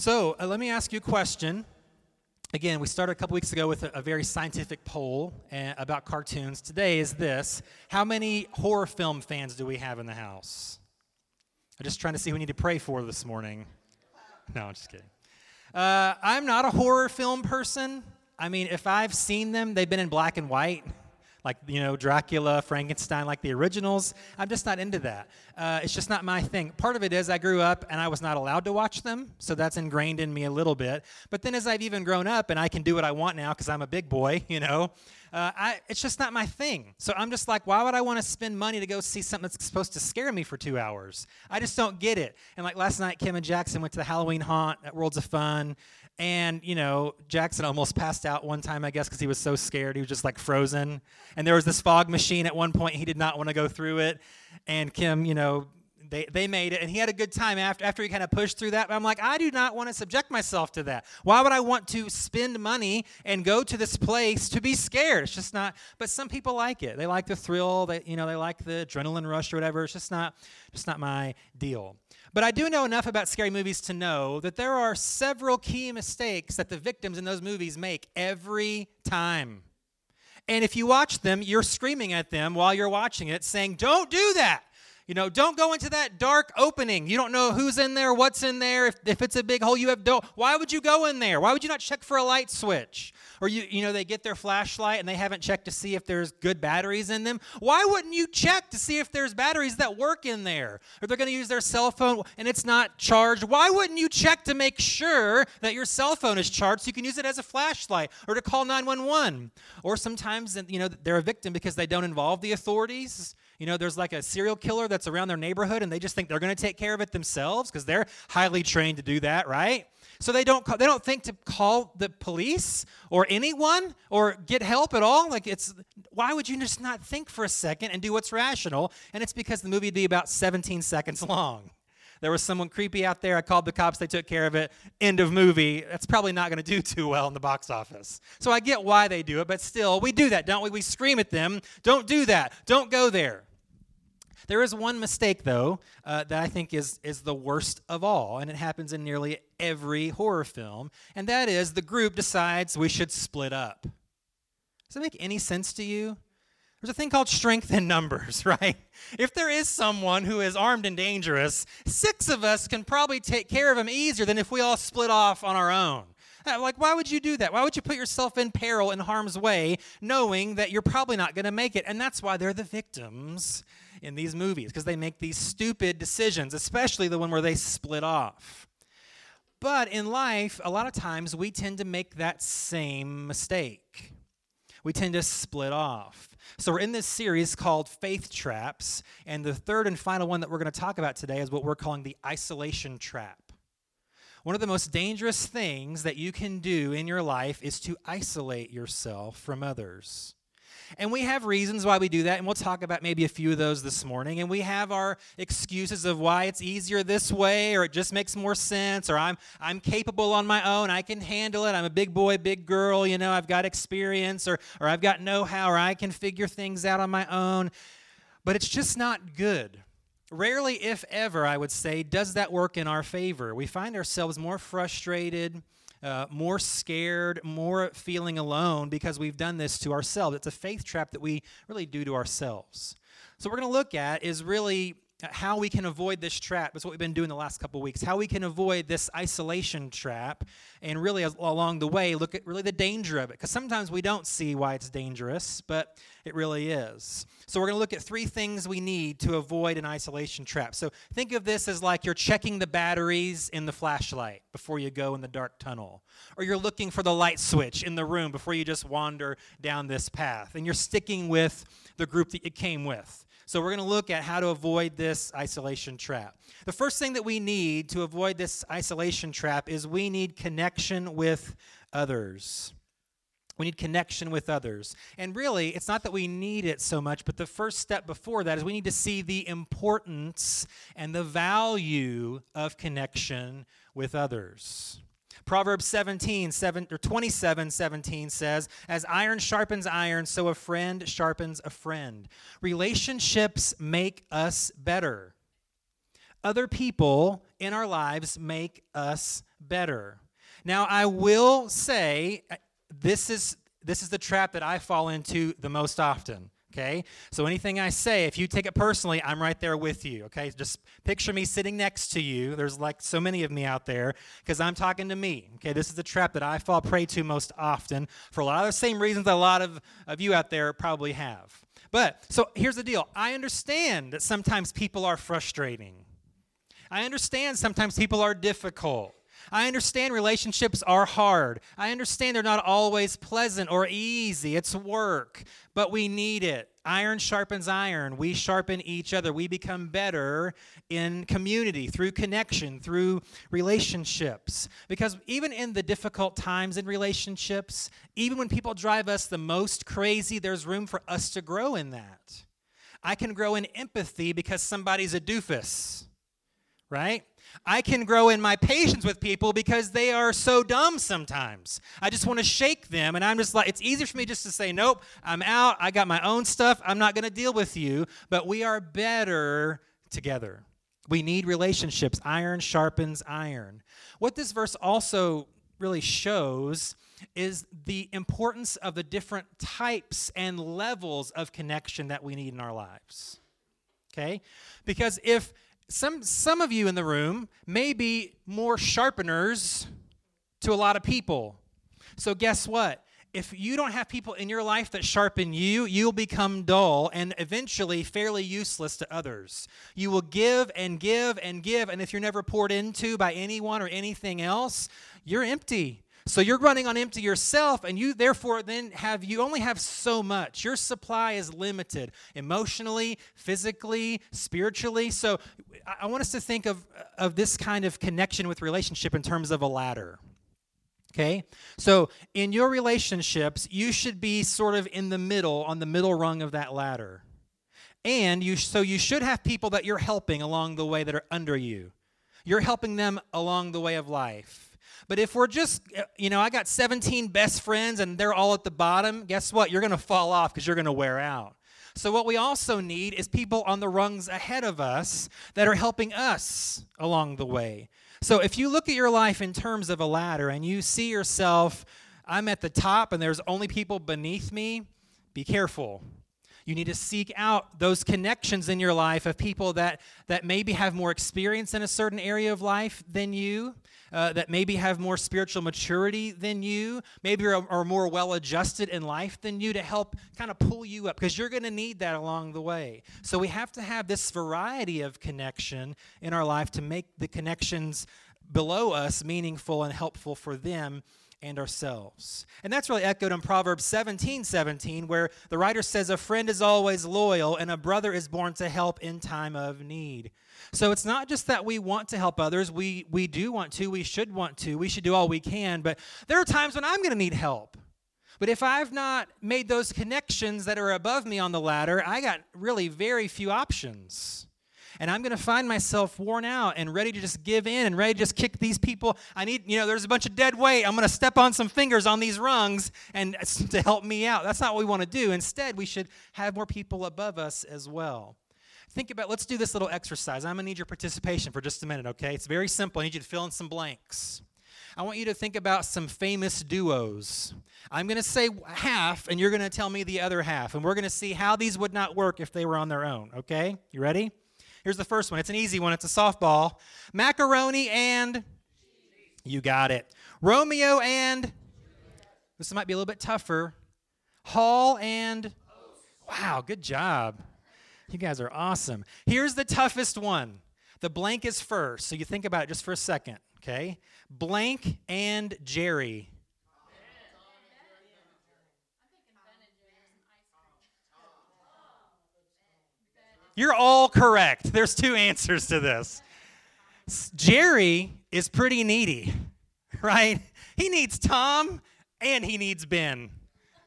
So uh, let me ask you a question. Again, we started a couple weeks ago with a, a very scientific poll uh, about cartoons. Today is this How many horror film fans do we have in the house? I'm just trying to see who we need to pray for this morning. No, I'm just kidding. Uh, I'm not a horror film person. I mean, if I've seen them, they've been in black and white like you know dracula frankenstein like the originals. I'm just not into that. Uh, it's just not my thing. Part of it is i grew up and i was not allowed to watch them so that's ingrained in me a little bit. But then as i've even grown up and i can do what i want now because i'm a big boy you know uh, I, it's just not my thing. So i'm just like why would i want to spend money to go see something that's supposed to scare me for two hours? I just don't get it. And like last night kim and jackson went to the halloween haunt at worlds of fun and, you know, Jackson almost passed out one time, I guess, because he was so scared. He was just like frozen. And there was this fog machine at one point. He did not want to go through it. And Kim, you know, they, they made it. And he had a good time after, after he kind of pushed through that. But I'm like, I do not want to subject myself to that. Why would I want to spend money and go to this place to be scared? It's just not. But some people like it. They like the thrill. They, you know, they like the adrenaline rush or whatever. It's just not, just not my deal. But I do know enough about scary movies to know that there are several key mistakes that the victims in those movies make every time. And if you watch them, you're screaming at them while you're watching it, saying, Don't do that. You know, don't go into that dark opening. You don't know who's in there, what's in there. If, if it's a big hole, you have don't. Why would you go in there? Why would you not check for a light switch? Or you, you know, they get their flashlight and they haven't checked to see if there's good batteries in them. Why wouldn't you check to see if there's batteries that work in there? Or they're going to use their cell phone and it's not charged. Why wouldn't you check to make sure that your cell phone is charged so you can use it as a flashlight or to call 911? Or sometimes, you know, they're a victim because they don't involve the authorities you know, there's like a serial killer that's around their neighborhood and they just think they're going to take care of it themselves because they're highly trained to do that, right? So they don't they don't think to call the police or anyone or get help at all. Like it's why would you just not think for a second and do what's rational? And it's because the movie would be about 17 seconds long. There was someone creepy out there. I called the cops. They took care of it. End of movie. That's probably not going to do too well in the box office. So I get why they do it, but still, we do that, don't we? We scream at them. Don't do that. Don't go there. There is one mistake, though, uh, that I think is, is the worst of all, and it happens in nearly every horror film, and that is the group decides we should split up. Does that make any sense to you? There's a thing called strength in numbers, right? If there is someone who is armed and dangerous, six of us can probably take care of him easier than if we all split off on our own. Uh, like, why would you do that? Why would you put yourself in peril, in harm's way, knowing that you're probably not going to make it? And that's why they're the victims in these movies because they make these stupid decisions, especially the one where they split off. But in life, a lot of times we tend to make that same mistake. We tend to split off. So, we're in this series called Faith Traps, and the third and final one that we're going to talk about today is what we're calling the isolation trap. One of the most dangerous things that you can do in your life is to isolate yourself from others. And we have reasons why we do that, and we'll talk about maybe a few of those this morning. And we have our excuses of why it's easier this way, or it just makes more sense, or I'm I'm capable on my own, I can handle it. I'm a big boy, big girl, you know, I've got experience, or or I've got know-how, or I can figure things out on my own. But it's just not good. Rarely, if ever, I would say, does that work in our favor. We find ourselves more frustrated uh, more scared, more feeling alone because we've done this to ourselves. It's a faith trap that we really do to ourselves. So, what we're going to look at is really how we can avoid this trap. That's what we've been doing the last couple weeks. How we can avoid this isolation trap, and really along the way, look at really the danger of it. Because sometimes we don't see why it's dangerous, but it really is. So we're going to look at three things we need to avoid an isolation trap. So think of this as like you're checking the batteries in the flashlight before you go in the dark tunnel, or you're looking for the light switch in the room before you just wander down this path, and you're sticking with the group that you came with. So, we're going to look at how to avoid this isolation trap. The first thing that we need to avoid this isolation trap is we need connection with others. We need connection with others. And really, it's not that we need it so much, but the first step before that is we need to see the importance and the value of connection with others. Proverbs 17, 7, or 27, 17 says, As iron sharpens iron, so a friend sharpens a friend. Relationships make us better. Other people in our lives make us better. Now, I will say uh, this is this is the trap that I fall into the most often. Okay? So anything I say, if you take it personally, I'm right there with you. Okay? Just picture me sitting next to you. There's like so many of me out there because I'm talking to me. Okay? This is the trap that I fall prey to most often for a lot of the same reasons a lot of, of you out there probably have. But so here's the deal I understand that sometimes people are frustrating, I understand sometimes people are difficult. I understand relationships are hard. I understand they're not always pleasant or easy. It's work, but we need it. Iron sharpens iron. We sharpen each other. We become better in community, through connection, through relationships. Because even in the difficult times in relationships, even when people drive us the most crazy, there's room for us to grow in that. I can grow in empathy because somebody's a doofus, right? I can grow in my patience with people because they are so dumb sometimes. I just want to shake them, and I'm just like, it's easier for me just to say, nope, I'm out. I got my own stuff. I'm not going to deal with you. But we are better together. We need relationships. Iron sharpens iron. What this verse also really shows is the importance of the different types and levels of connection that we need in our lives. Okay? Because if some, some of you in the room may be more sharpeners to a lot of people. So, guess what? If you don't have people in your life that sharpen you, you'll become dull and eventually fairly useless to others. You will give and give and give, and if you're never poured into by anyone or anything else, you're empty. So you're running on empty yourself, and you therefore then have you only have so much. Your supply is limited emotionally, physically, spiritually. So I want us to think of, of this kind of connection with relationship in terms of a ladder. Okay? So in your relationships, you should be sort of in the middle, on the middle rung of that ladder. And you so you should have people that you're helping along the way that are under you. You're helping them along the way of life. But if we're just, uh, you know, I got 17 best friends and they're all at the bottom, guess what? You're going to fall off because you're going to wear out. So, what we also need is people on the rungs ahead of us that are helping us along the way. So, if you look at your life in terms of a ladder and you see yourself, I'm at the top and there's only people beneath me, be careful. You need to seek out those connections in your life of people that, that maybe have more experience in a certain area of life than you, uh, that maybe have more spiritual maturity than you, maybe are, are more well adjusted in life than you to help kind of pull you up because you're going to need that along the way. So we have to have this variety of connection in our life to make the connections below us meaningful and helpful for them and ourselves. And that's really echoed in Proverbs 17 17, where the writer says, A friend is always loyal, and a brother is born to help in time of need. So it's not just that we want to help others, we, we do want to, we should want to, we should do all we can, but there are times when I'm going to need help. But if I've not made those connections that are above me on the ladder, I got really very few options and I'm going to find myself worn out and ready to just give in and ready to just kick these people. I need, you know, there's a bunch of dead weight. I'm going to step on some fingers on these rungs and to help me out. That's not what we want to do. Instead, we should have more people above us as well. Think about, let's do this little exercise. I'm going to need your participation for just a minute, okay? It's very simple. I need you to fill in some blanks. I want you to think about some famous duos. I'm going to say half, and you're going to tell me the other half. And we're going to see how these would not work if they were on their own, okay? You ready? Here's the first one. It's an easy one. It's a softball. Macaroni and you got it. Romeo and this might be a little bit tougher. Hall and wow, good job. You guys are awesome. Here's the toughest one. The blank is first, so you think about it just for a second, okay? Blank and Jerry. You're all correct. There's two answers to this. Jerry is pretty needy, right? He needs Tom and he needs Ben.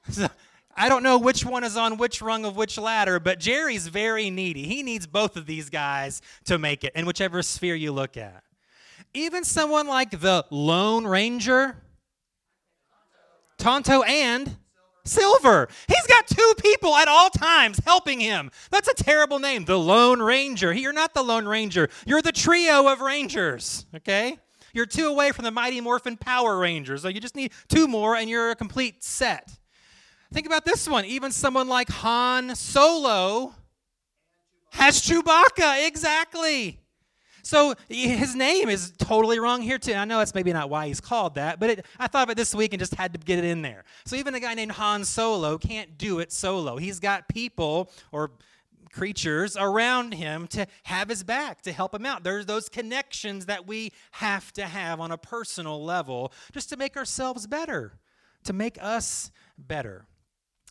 So, I don't know which one is on which rung of which ladder, but Jerry's very needy. He needs both of these guys to make it in whichever sphere you look at. Even someone like the Lone Ranger, Tonto and Silver. He's got two people at all times helping him. That's a terrible name, the Lone Ranger. You're not the Lone Ranger. You're the trio of Rangers, okay? You're two away from the Mighty Morphin Power Rangers. So you just need two more and you're a complete set. Think about this one. Even someone like Han Solo has Chewbacca. Exactly. So his name is totally wrong here too. I know that's maybe not why he's called that, but it, I thought of it this week and just had to get it in there. So even a guy named Han Solo can't do it solo. He's got people or creatures around him to have his back, to help him out. There's those connections that we have to have on a personal level just to make ourselves better, to make us better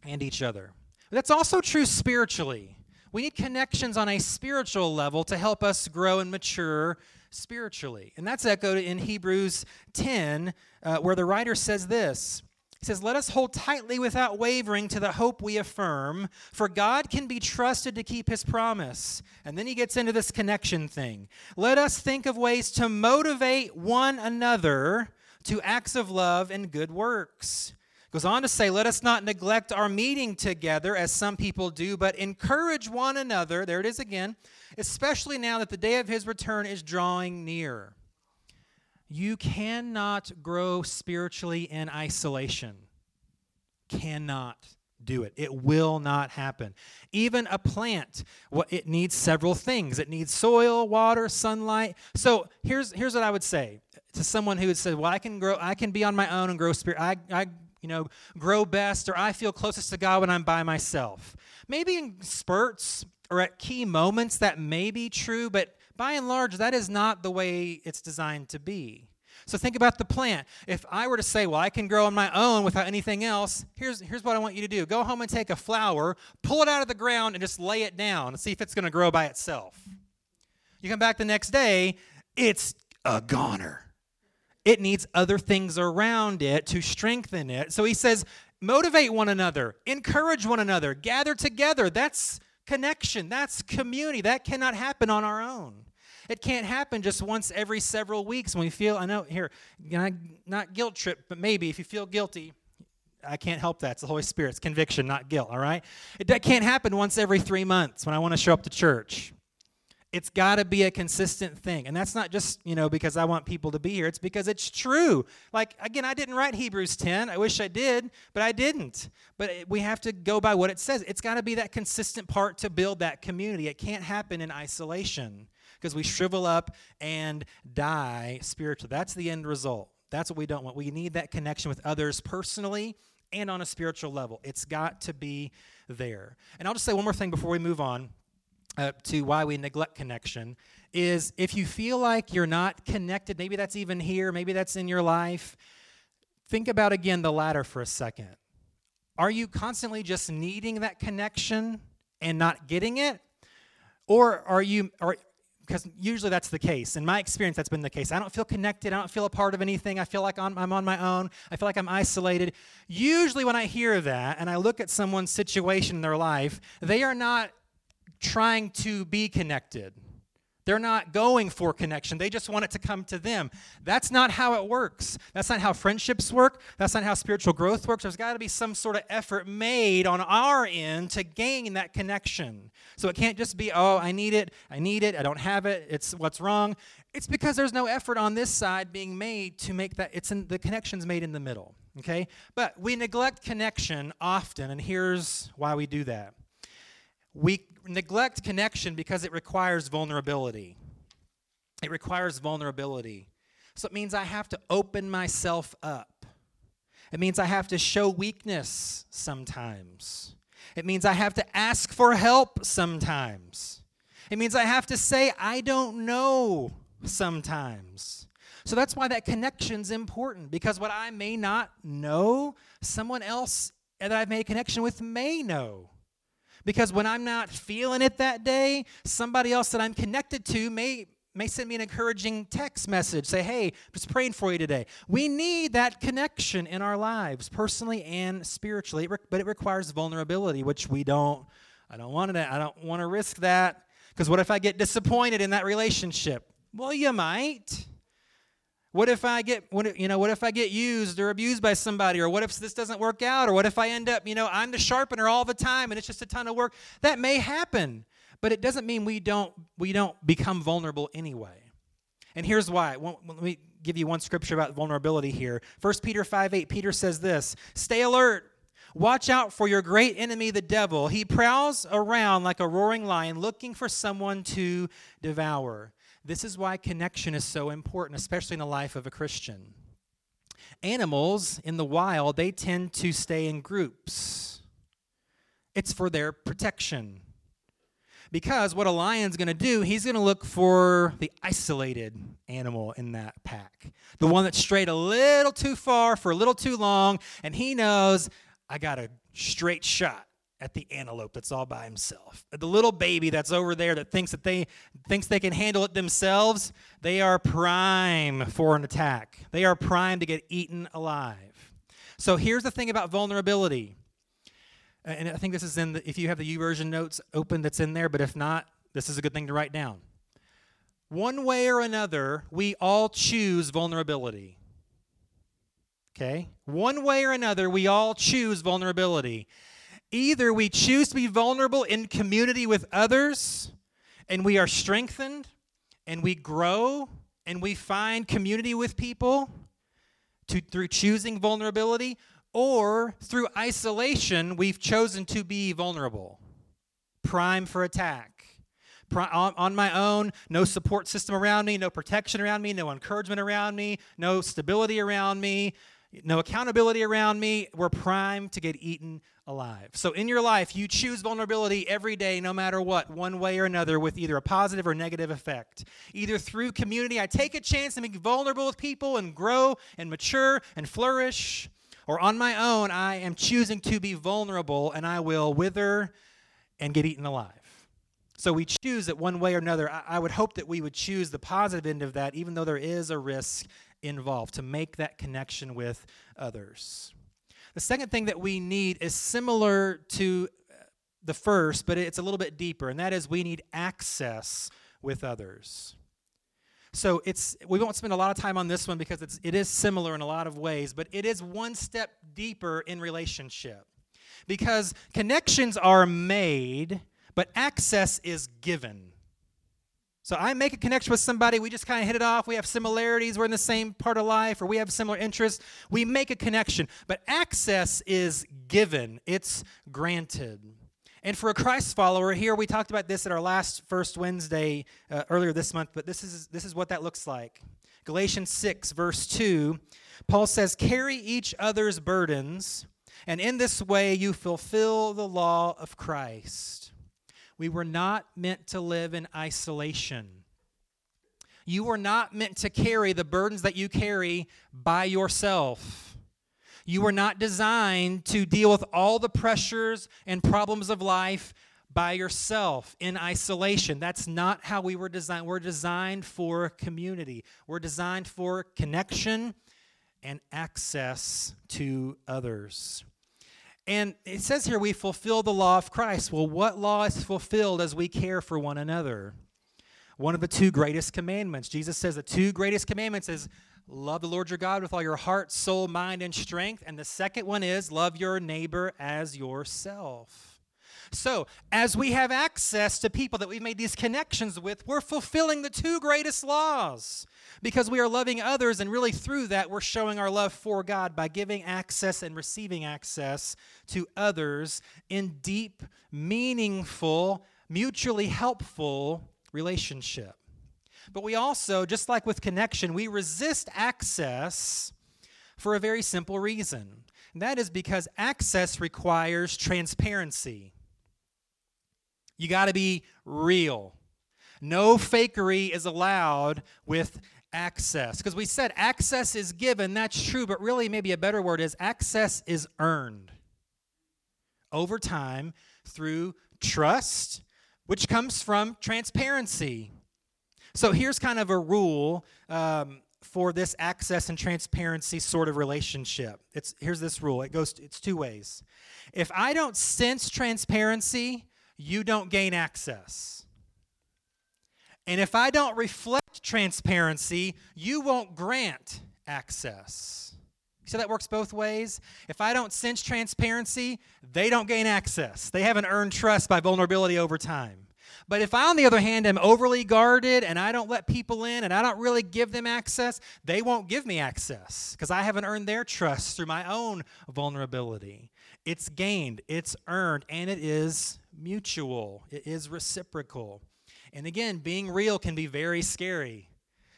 and each other. That's also true spiritually. We need connections on a spiritual level to help us grow and mature spiritually. And that's echoed in Hebrews 10, uh, where the writer says this he says, Let us hold tightly without wavering to the hope we affirm, for God can be trusted to keep his promise. And then he gets into this connection thing. Let us think of ways to motivate one another to acts of love and good works. Goes on to say, Let us not neglect our meeting together as some people do, but encourage one another. There it is again, especially now that the day of his return is drawing near. You cannot grow spiritually in isolation. Cannot do it. It will not happen. Even a plant, it needs several things. It needs soil, water, sunlight. So here's here's what I would say to someone who would say, "Well, I can grow. I can be on my own and grow spirit. I, I you know grow best, or I feel closest to God when I'm by myself. Maybe in spurts or at key moments that may be true, but by and large, that is not the way it's designed to be. So think about the plant. If I were to say, well, I can grow on my own without anything else, here's, here's what I want you to do go home and take a flower, pull it out of the ground, and just lay it down and see if it's going to grow by itself. You come back the next day, it's a goner. It needs other things around it to strengthen it. So he says, motivate one another, encourage one another, gather together. That's connection, that's community. That cannot happen on our own. It can't happen just once every several weeks when we feel, I know, here, not guilt trip, but maybe if you feel guilty, I can't help that. It's the Holy Spirit. It's conviction, not guilt, all right? It, that can't happen once every three months when I want to show up to church. It's got to be a consistent thing. And that's not just, you know, because I want people to be here. It's because it's true. Like, again, I didn't write Hebrews 10. I wish I did, but I didn't. But we have to go by what it says. It's got to be that consistent part to build that community. It can't happen in isolation because we shrivel up and die spiritually. That's the end result. That's what we don't want. We need that connection with others personally and on a spiritual level. It's got to be there. And I'll just say one more thing before we move on uh, to why we neglect connection is if you feel like you're not connected, maybe that's even here, maybe that's in your life, think about again the ladder for a second. Are you constantly just needing that connection and not getting it? Or are you are, because usually that's the case. In my experience, that's been the case. I don't feel connected. I don't feel a part of anything. I feel like I'm, I'm on my own. I feel like I'm isolated. Usually, when I hear that and I look at someone's situation in their life, they are not trying to be connected. They're not going for connection. They just want it to come to them. That's not how it works. That's not how friendships work. That's not how spiritual growth works. There's got to be some sort of effort made on our end to gain that connection. So it can't just be, oh, I need it, I need it, I don't have it, it's what's wrong. It's because there's no effort on this side being made to make that, it's in the connection's made in the middle. Okay? But we neglect connection often, and here's why we do that. We neglect connection because it requires vulnerability. It requires vulnerability. So it means I have to open myself up. It means I have to show weakness sometimes. It means I have to ask for help sometimes. It means I have to say, I don't know sometimes. So that's why that connection's important because what I may not know, someone else that I've made a connection with may know. Because when I'm not feeling it that day, somebody else that I'm connected to may may send me an encouraging text message. Say hey just praying for you today. We need that connection in our lives personally and spiritually. But it requires vulnerability which we don't. I don't want to i don't want to risk that. Because what if i get disappointed in that relationship? Well you might what if I get, what, you know, what if I get used or abused by somebody? Or what if this doesn't work out? Or what if I end up, you know, I'm the sharpener all the time and it's just a ton of work? That may happen, but it doesn't mean we don't we don't become vulnerable anyway. And here's why. Let me give you one scripture about vulnerability here. 1 Peter 5 8, Peter says this Stay alert. Watch out for your great enemy, the devil. He prowls around like a roaring lion looking for someone to devour. This is why connection is so important, especially in the life of a Christian. Animals in the wild, they tend to stay in groups, it's for their protection. Because what a lion's going to do, he's going to look for the isolated animal in that pack. The one that strayed a little too far for a little too long, and he knows I got a straight shot at the antelope that's all by himself. The little baby that's over there that thinks that they thinks they can handle it themselves, they are prime for an attack. They are prime to get eaten alive. So here's the thing about vulnerability and I think this is in the, if you have the YouVersion notes open, that's in there, but if not, this is a good thing to write down. One way or another, we all choose vulnerability. Okay? One way or another, we all choose vulnerability. Either we choose to be vulnerable in community with others, and we are strengthened, and we grow, and we find community with people to, through choosing vulnerability, or through isolation, we've chosen to be vulnerable, prime for attack. On my own, no support system around me, no protection around me, no encouragement around me, no stability around me, no accountability around me. We're primed to get eaten alive. So in your life, you choose vulnerability every day, no matter what, one way or another, with either a positive or negative effect. Either through community, I take a chance to be vulnerable with people and grow and mature and flourish or on my own, I am choosing to be vulnerable and I will wither and get eaten alive. So we choose it one way or another. I, would hope that we would choose the positive end of that, even though there is a risk involved, to make that connection with others. The second thing that we need is similar to uh, the first, but it's a little bit deeper, and that is we need access with others. So it's we won't spend a lot of time on this one because it's it is similar in a lot of ways, but it is one step deeper in relationship. Because connections are made, but access is given. So I make a connection with somebody, we just kind of hit it off, we have similarities, we're in the same part of life, or we have similar interests. We make a connection, but access is given, it's granted. And for a Christ follower, here we talked about this at our last first Wednesday uh, earlier this month, but this is, this is what that looks like. Galatians 6, verse 2, Paul says, Carry each other's burdens, and in this way you fulfill the law of Christ. We were not meant to live in isolation. You were not meant to carry the burdens that you carry by yourself. You were not designed to deal with all the pressures and problems of life by yourself in isolation. That's not how we were designed. We're designed for community, we're designed for connection and access to others. And it says here we fulfill the law of Christ. Well, what law is fulfilled as we care for one another? One of the two greatest commandments. Jesus says the two greatest commandments is love the Lord your God with all your heart, soul, mind, and strength. And the second one is love your neighbor as yourself. So, as we have access to people that we've made these connections with, we're fulfilling the two greatest laws because we are loving others, and really through that, we're showing our love for God by giving access and receiving access to others in deep, meaningful, mutually helpful relationship. But we also, just like with connection, we resist access for a very simple reason. And that is because access requires transparency. You got to be real. No fakery is allowed with access. Because we said access is given, that's true, but really, maybe a better word is access is earned over time through trust, which comes from transparency. So here's kind of a rule um, for this access and transparency sort of relationship. It's here's this rule. It goes it's two ways. If I don't sense transparency, you don't gain access. And if I don't reflect transparency, you won't grant access. So that works both ways. If I don't sense transparency, they don't gain access. They haven't earned trust by vulnerability over time. But if I, on the other hand, am overly guarded and I don't let people in and I don't really give them access, they won't give me access because I haven't earned their trust through my own vulnerability. It's gained, it's earned, and it is mutual, it is reciprocal. And again, being real can be very scary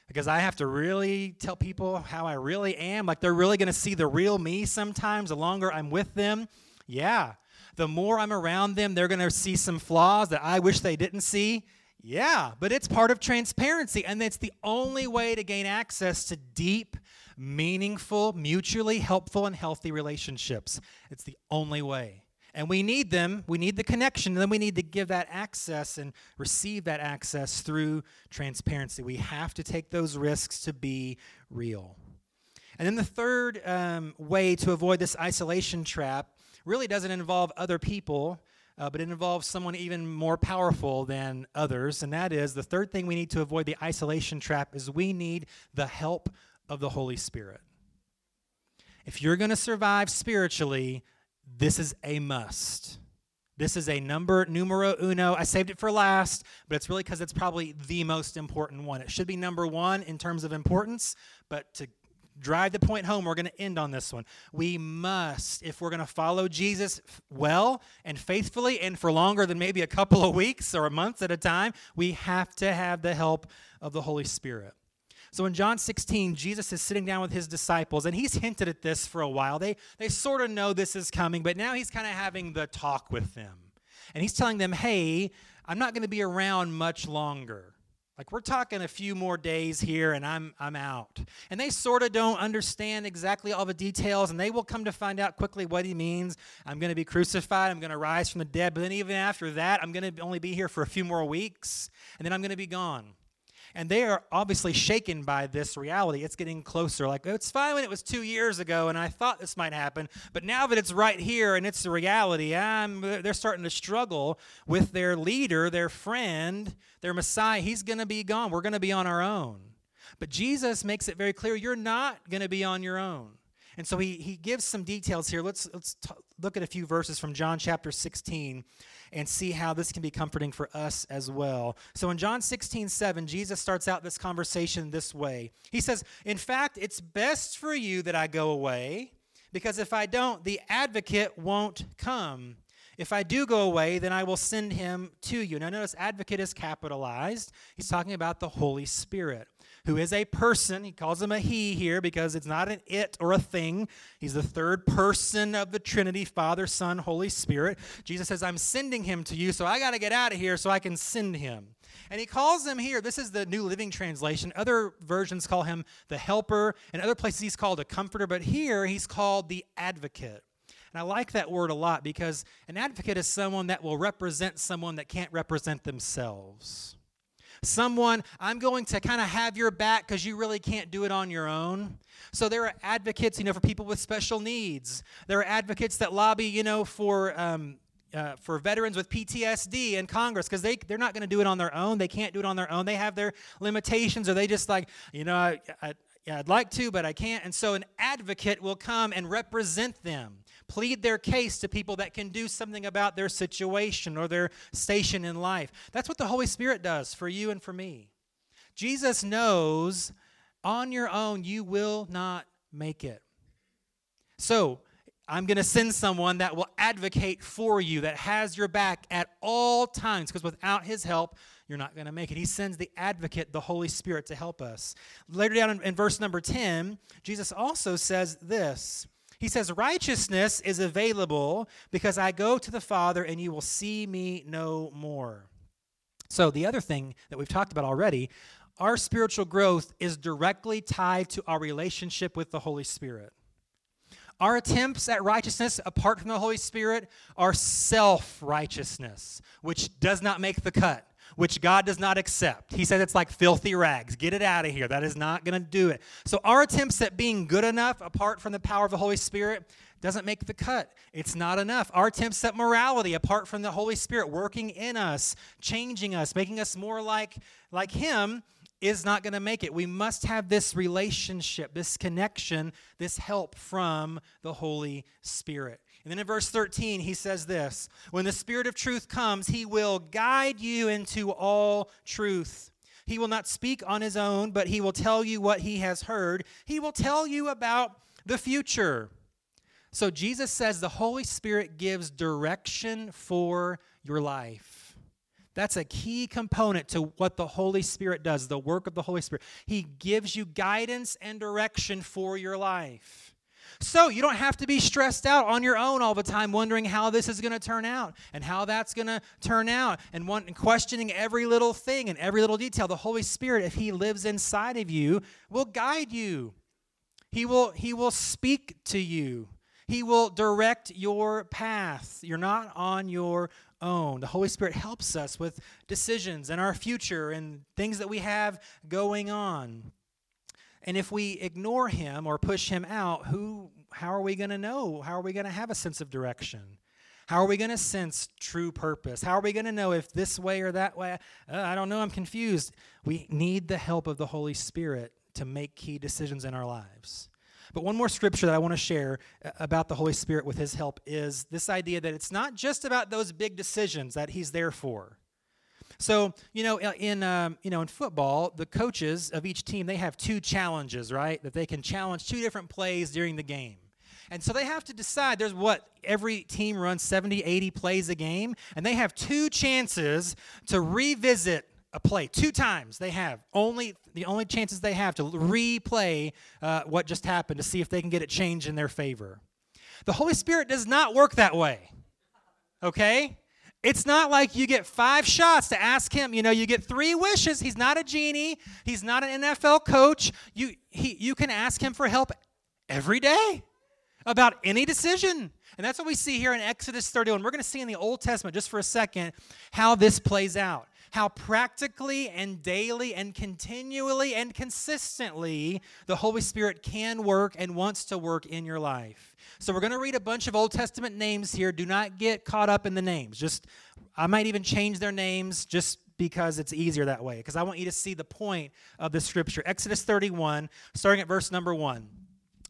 because I have to really tell people how I really am. Like they're really going to see the real me sometimes the longer I'm with them. Yeah, the more I'm around them, they're going to see some flaws that I wish they didn't see. Yeah, but it's part of transparency, and it's the only way to gain access to deep, meaningful, mutually helpful, and healthy relationships. It's the only way. And we need them. We need the connection. And then we need to give that access and receive that access through transparency. We have to take those risks to be real. And then the third um, way to avoid this isolation trap really doesn't involve other people, uh, but it involves someone even more powerful than others. And that is the third thing we need to avoid the isolation trap is we need the help of the Holy Spirit. If you're going to survive spiritually, this is a must. This is a number numero uno. I saved it for last, but it's really because it's probably the most important one. It should be number one in terms of importance, but to drive the point home, we're going to end on this one. We must, if we're going to follow Jesus well and faithfully and for longer than maybe a couple of weeks or a months at a time, we have to have the help of the Holy Spirit. So in John 16, Jesus is sitting down with his disciples, and he's hinted at this for a while. They, they sort of know this is coming, but now he's kind of having the talk with them. And he's telling them, hey, I'm not going to be around much longer. Like we're talking a few more days here and I'm I'm out. And they sort of don't understand exactly all the details and they will come to find out quickly what he means. I'm going to be crucified, I'm going to rise from the dead, but then even after that, I'm going to only be here for a few more weeks and then I'm going to be gone. And they are obviously shaken by this reality. It's getting closer. Like, it's fine when it was two years ago and I thought this might happen, but now that it's right here and it's the reality, I'm, they're starting to struggle with their leader, their friend, their Messiah. He's going to be gone. We're going to be on our own. But Jesus makes it very clear you're not going to be on your own. And so he, he gives some details here. Let's, let's t- look at a few verses from John chapter 16 and see how this can be comforting for us as well. So in John 16, 7, Jesus starts out this conversation this way. He says, In fact, it's best for you that I go away, because if I don't, the advocate won't come. If I do go away, then I will send him to you. Now, notice advocate is capitalized. He's talking about the Holy Spirit who is a person. He calls him a he here because it's not an it or a thing. He's the third person of the Trinity Father, Son, Holy Spirit. Jesus says, I'm sending him to you, so I got to get out of here so I can send him. And he calls him here, this is the New Living Translation. Other versions call him the helper, and other places he's called a comforter, but here he's called the advocate. And I like that word a lot because an advocate is someone that will represent someone that can't represent themselves someone, I'm going to kind of have your back because you really can't do it on your own. So there are advocates, you know, for people with special needs. There are advocates that lobby, you know, for um, uh, for veterans with PTSD in Congress because they, they're not going to do it on their own. They can't do it on their own. They have their limitations, or they just like, you know, I, I, yeah, I'd like to, but I can't. And so an advocate will come and represent them plead their case to people that can do something about their situation or their station in life. That's what the Holy Spirit does for you and for me. Jesus knows on your own you will not make it. So, I'm going to send someone that will advocate for you, that has your back at all times, because without his help, you're not going to make it. He sends the advocate, the Holy Spirit, to help us. Later down in, in verse number 10, Jesus also says this he says, Righteousness is available because I go to the Father and you will see me no more. So, the other thing that we've talked about already, our spiritual growth is directly tied to our relationship with the Holy Spirit. Our attempts at righteousness apart from the Holy Spirit are self righteousness, which does not make the cut which God does not accept. He says it's like filthy rags. Get it out of here. That is not going to do it. So, our attempts at being good enough apart from the power of the Holy Spirit doesn't make the cut. It's not enough. Our attempts at morality apart from the Holy Spirit working in us, changing us, making us more like, like Him, is not going to make it. We must have this relationship, this connection, this help from the Holy Spirit. And then in verse 13, he says this When the Spirit of truth comes, he will guide you into all truth. He will not speak on his own, but he will tell you what he has heard. He will tell you about the future. So Jesus says the Holy Spirit gives direction for your life. That's a key component to what the Holy Spirit does, the work of the Holy Spirit. He gives you guidance and direction for your life. So you don't have to be stressed out on your own all the time, wondering how this is going to turn out and how that's going to turn out, and, one, and questioning every little thing and every little detail. The Holy Spirit, if He lives inside of you, will guide you. He will, he will speak to you. He will direct your path. You're not on your own. The Holy Spirit helps us with decisions and our future and things that we have going on. And if we ignore him or push him out, who how are we going to know? How are we going to have a sense of direction? How are we going to sense true purpose? How are we going to know if this way or that way? Uh, I don't know, I'm confused. We need the help of the Holy Spirit to make key decisions in our lives. But one more scripture that I want to share uh, about the Holy Spirit with his help is this idea that it's not just about those big decisions that he's there for. So you know, in um, you know, in football, the coaches of each team they have two challenges, right? That they can challenge two different plays during the game. And so they have to decide there's what every team runs 70, 80 plays a game, and they have two chances to revisit a play two times they have only the only chances they have to replay uh, what just happened to see if they can get it changed in their favor the holy spirit does not work that way okay it's not like you get five shots to ask him. You know, you get three wishes. He's not a genie. He's not an NFL coach. You, he, you can ask him for help every day about any decision. And that's what we see here in Exodus 31. We're going to see in the Old Testament, just for a second, how this plays out. How practically and daily and continually and consistently the Holy Spirit can work and wants to work in your life. So we're going to read a bunch of Old Testament names here. Do not get caught up in the names. Just I might even change their names just because it's easier that way because I want you to see the point of the scripture. Exodus 31 starting at verse number 1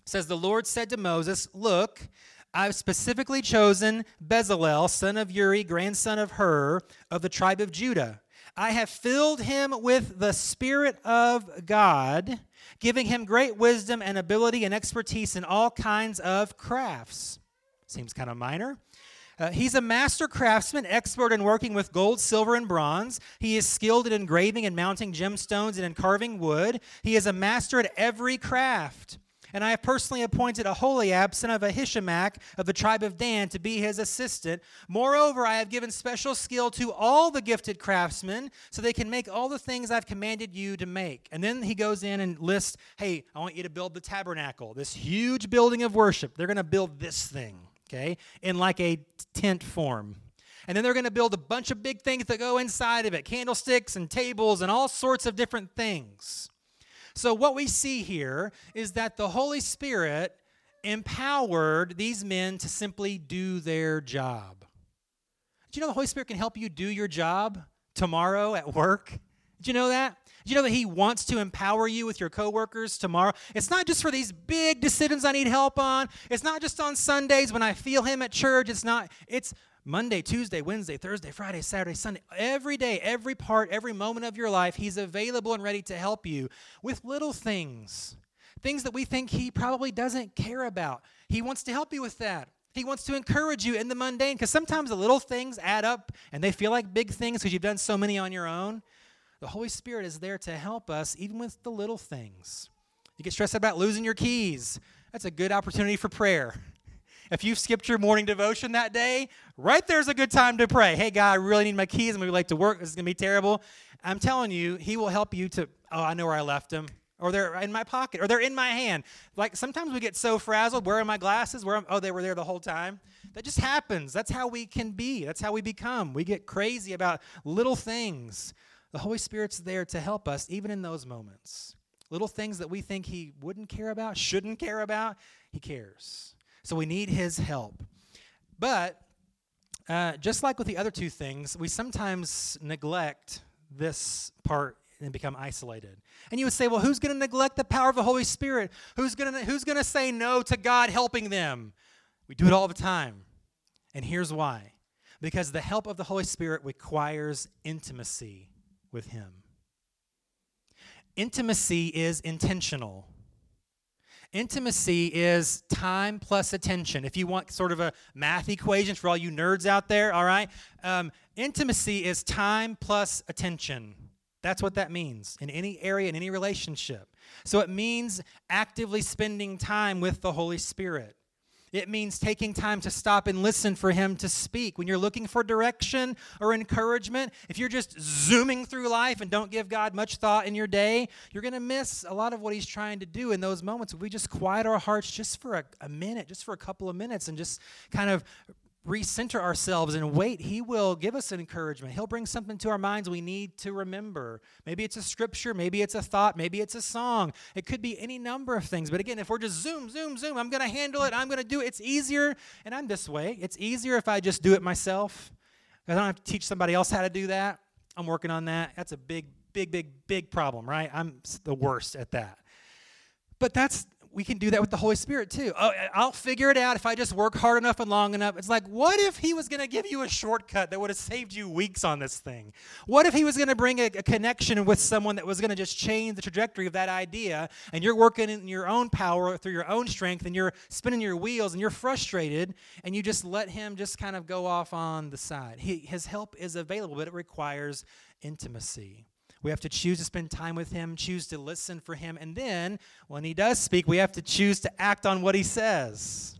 says the Lord said to Moses, "Look, I've specifically chosen Bezalel, son of Uri, grandson of Hur, of the tribe of Judah. I have filled him with the Spirit of God, giving him great wisdom and ability and expertise in all kinds of crafts. Seems kind of minor. Uh, he's a master craftsman, expert in working with gold, silver, and bronze. He is skilled in engraving and mounting gemstones and in carving wood. He is a master at every craft and I have personally appointed a Aholiab, son of Ahisamach of the tribe of Dan, to be his assistant. Moreover, I have given special skill to all the gifted craftsmen, so they can make all the things I've commanded you to make. And then he goes in and lists, hey, I want you to build the tabernacle, this huge building of worship. They're going to build this thing, okay, in like a tent form. And then they're going to build a bunch of big things that go inside of it candlesticks and tables and all sorts of different things. So, what we see here is that the Holy Spirit empowered these men to simply do their job. Do you know the Holy Spirit can help you do your job tomorrow at work? Did you know that? Do you know that He wants to empower you with your coworkers tomorrow? It's not just for these big decisions I need help on. It's not just on Sundays when I feel Him at church. It's not, it's Monday, Tuesday, Wednesday, Thursday, Friday, Saturday, Sunday, every day, every part, every moment of your life, He's available and ready to help you with little things, things that we think He probably doesn't care about. He wants to help you with that. He wants to encourage you in the mundane because sometimes the little things add up and they feel like big things because you've done so many on your own. The Holy Spirit is there to help us even with the little things. You get stressed about losing your keys. That's a good opportunity for prayer. If you've skipped your morning devotion that day, right there's a good time to pray. Hey, God, I really need my keys. I'm going to be late to work. This is going to be terrible. I'm telling you, He will help you to, oh, I know where I left them. Or they're in my pocket, or they're in my hand. Like sometimes we get so frazzled. Where are my glasses? Where? Am, oh, they were there the whole time. That just happens. That's how we can be. That's how we become. We get crazy about little things. The Holy Spirit's there to help us, even in those moments. Little things that we think He wouldn't care about, shouldn't care about, He cares. So we need his help. But uh, just like with the other two things, we sometimes neglect this part and become isolated. And you would say, well, who's going to neglect the power of the Holy Spirit? Who's going who's going to say no to God helping them? We do it all the time. And here's why. Because the help of the Holy Spirit requires intimacy with him. Intimacy is intentional. Intimacy is time plus attention. If you want sort of a math equation for all you nerds out there, all right? Um, intimacy is time plus attention. That's what that means in any area, in any relationship. So it means actively spending time with the Holy Spirit. It means taking time to stop and listen for Him to speak. When you're looking for direction or encouragement, if you're just zooming through life and don't give God much thought in your day, you're going to miss a lot of what He's trying to do in those moments. We just quiet our hearts just for a, a minute, just for a couple of minutes, and just kind of recenter ourselves and wait, He will give us an encouragement. He'll bring something to our minds we need to remember. Maybe it's a scripture, maybe it's a thought, maybe it's a song. It could be any number of things. But again, if we're just zoom, zoom, zoom, I'm going to handle it, I'm going to do it. It's easier, and I'm this way. It's easier if I just do it myself. I don't have to teach somebody else how to do that. I'm working on that. That's a big, big, big, big problem, right? I'm the worst at that. But that's we can do that with the Holy Spirit too. Oh, I'll figure it out if I just work hard enough and long enough. It's like, what if He was going to give you a shortcut that would have saved you weeks on this thing? What if He was going to bring a, a, connection with someone that was going to just change the trajectory of that idea, and you're working in your own power through your own strength, and you're spinning your wheels, and you're frustrated, and you just let Him just kind of go off on the side? He, his help is available, but it requires intimacy. We have to choose to spend time with Him, choose to listen for Him, and then when He does speak, we have to choose to act on what He says.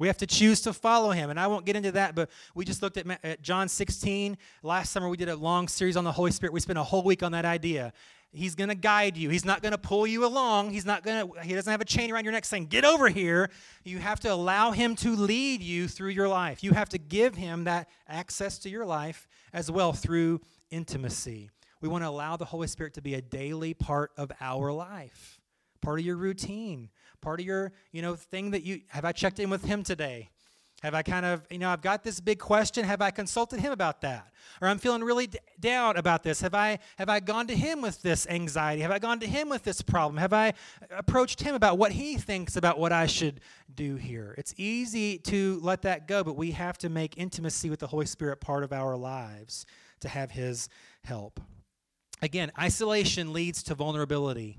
We have to choose to follow him. And I won't get into that, but we just looked at, at, John 16. Last summer, we did a long series on the Holy Spirit. We spent a whole week on that idea. He's going to guide you. He's not going to pull you along. He's not going to, he doesn't have a chain around your neck saying, get over here. You have to allow him to lead you through your life. You have to give him that access to your life as well through intimacy. We want to allow the Holy Spirit to be a daily part of our life, part of your routine, part of your, you know, thing that you have I checked in with him today? Have I kind of, you know, I've got this big question. Have I consulted him about that? Or I'm feeling really d- down about this. Have I have I gone to him with this anxiety? Have I gone to him with this problem? Have I approached him about what he thinks about what I should do here? It's easy to let that go, but we have to make intimacy with the Holy Spirit part of our lives to have his help. Again, isolation leads to vulnerability.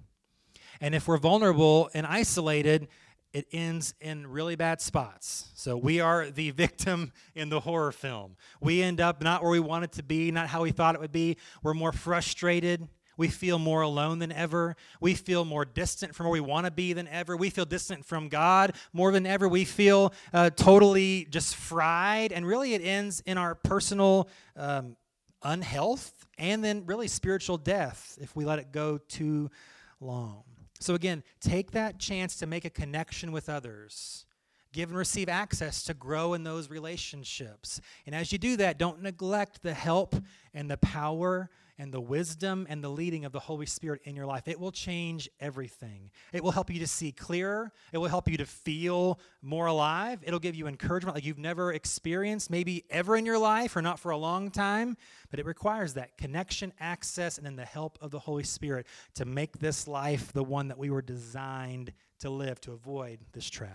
And if we're vulnerable and isolated, it ends in really bad spots. So we are the victim in the horror film. We end up not where we wanted to be, not how we thought it would be. We're more frustrated. We feel more alone than ever. We feel more distant from where we want to be than ever. We feel distant from God more than ever. We feel uh, totally just fried. And really, it ends in our personal um, unhealth and then really spiritual death if we let it go too long. So, again, take that chance to make a connection with others. Give and receive access to grow in those relationships. And as you do that, don't neglect the help and the power and the wisdom and the leading of the Holy Spirit in your life. It will change everything. It will help you to see clearer. It will help you to feel more alive. It'll give you encouragement like you've never experienced, maybe ever in your life or not for a long time. But it requires that connection, access, and then the help of the Holy Spirit to make this life the one that we were designed to live, to avoid this trap.